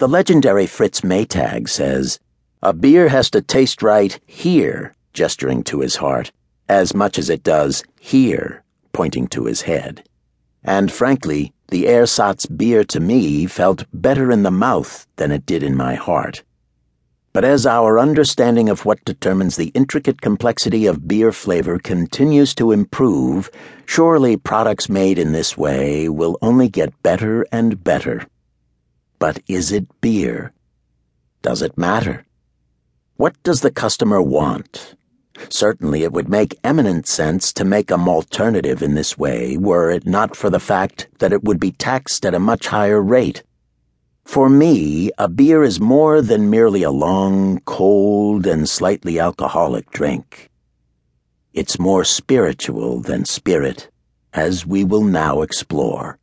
The legendary Fritz Maytag says, A beer has to taste right here, gesturing to his heart, as much as it does here, pointing to his head. And frankly, the ersatz beer to me felt better in the mouth than it did in my heart. But as our understanding of what determines the intricate complexity of beer flavor continues to improve, surely products made in this way will only get better and better. But is it beer? Does it matter? What does the customer want? Certainly, it would make eminent sense to make a alternative in this way were it not for the fact that it would be taxed at a much higher rate. For me, a beer is more than merely a long, cold, and slightly alcoholic drink. It's more spiritual than spirit, as we will now explore.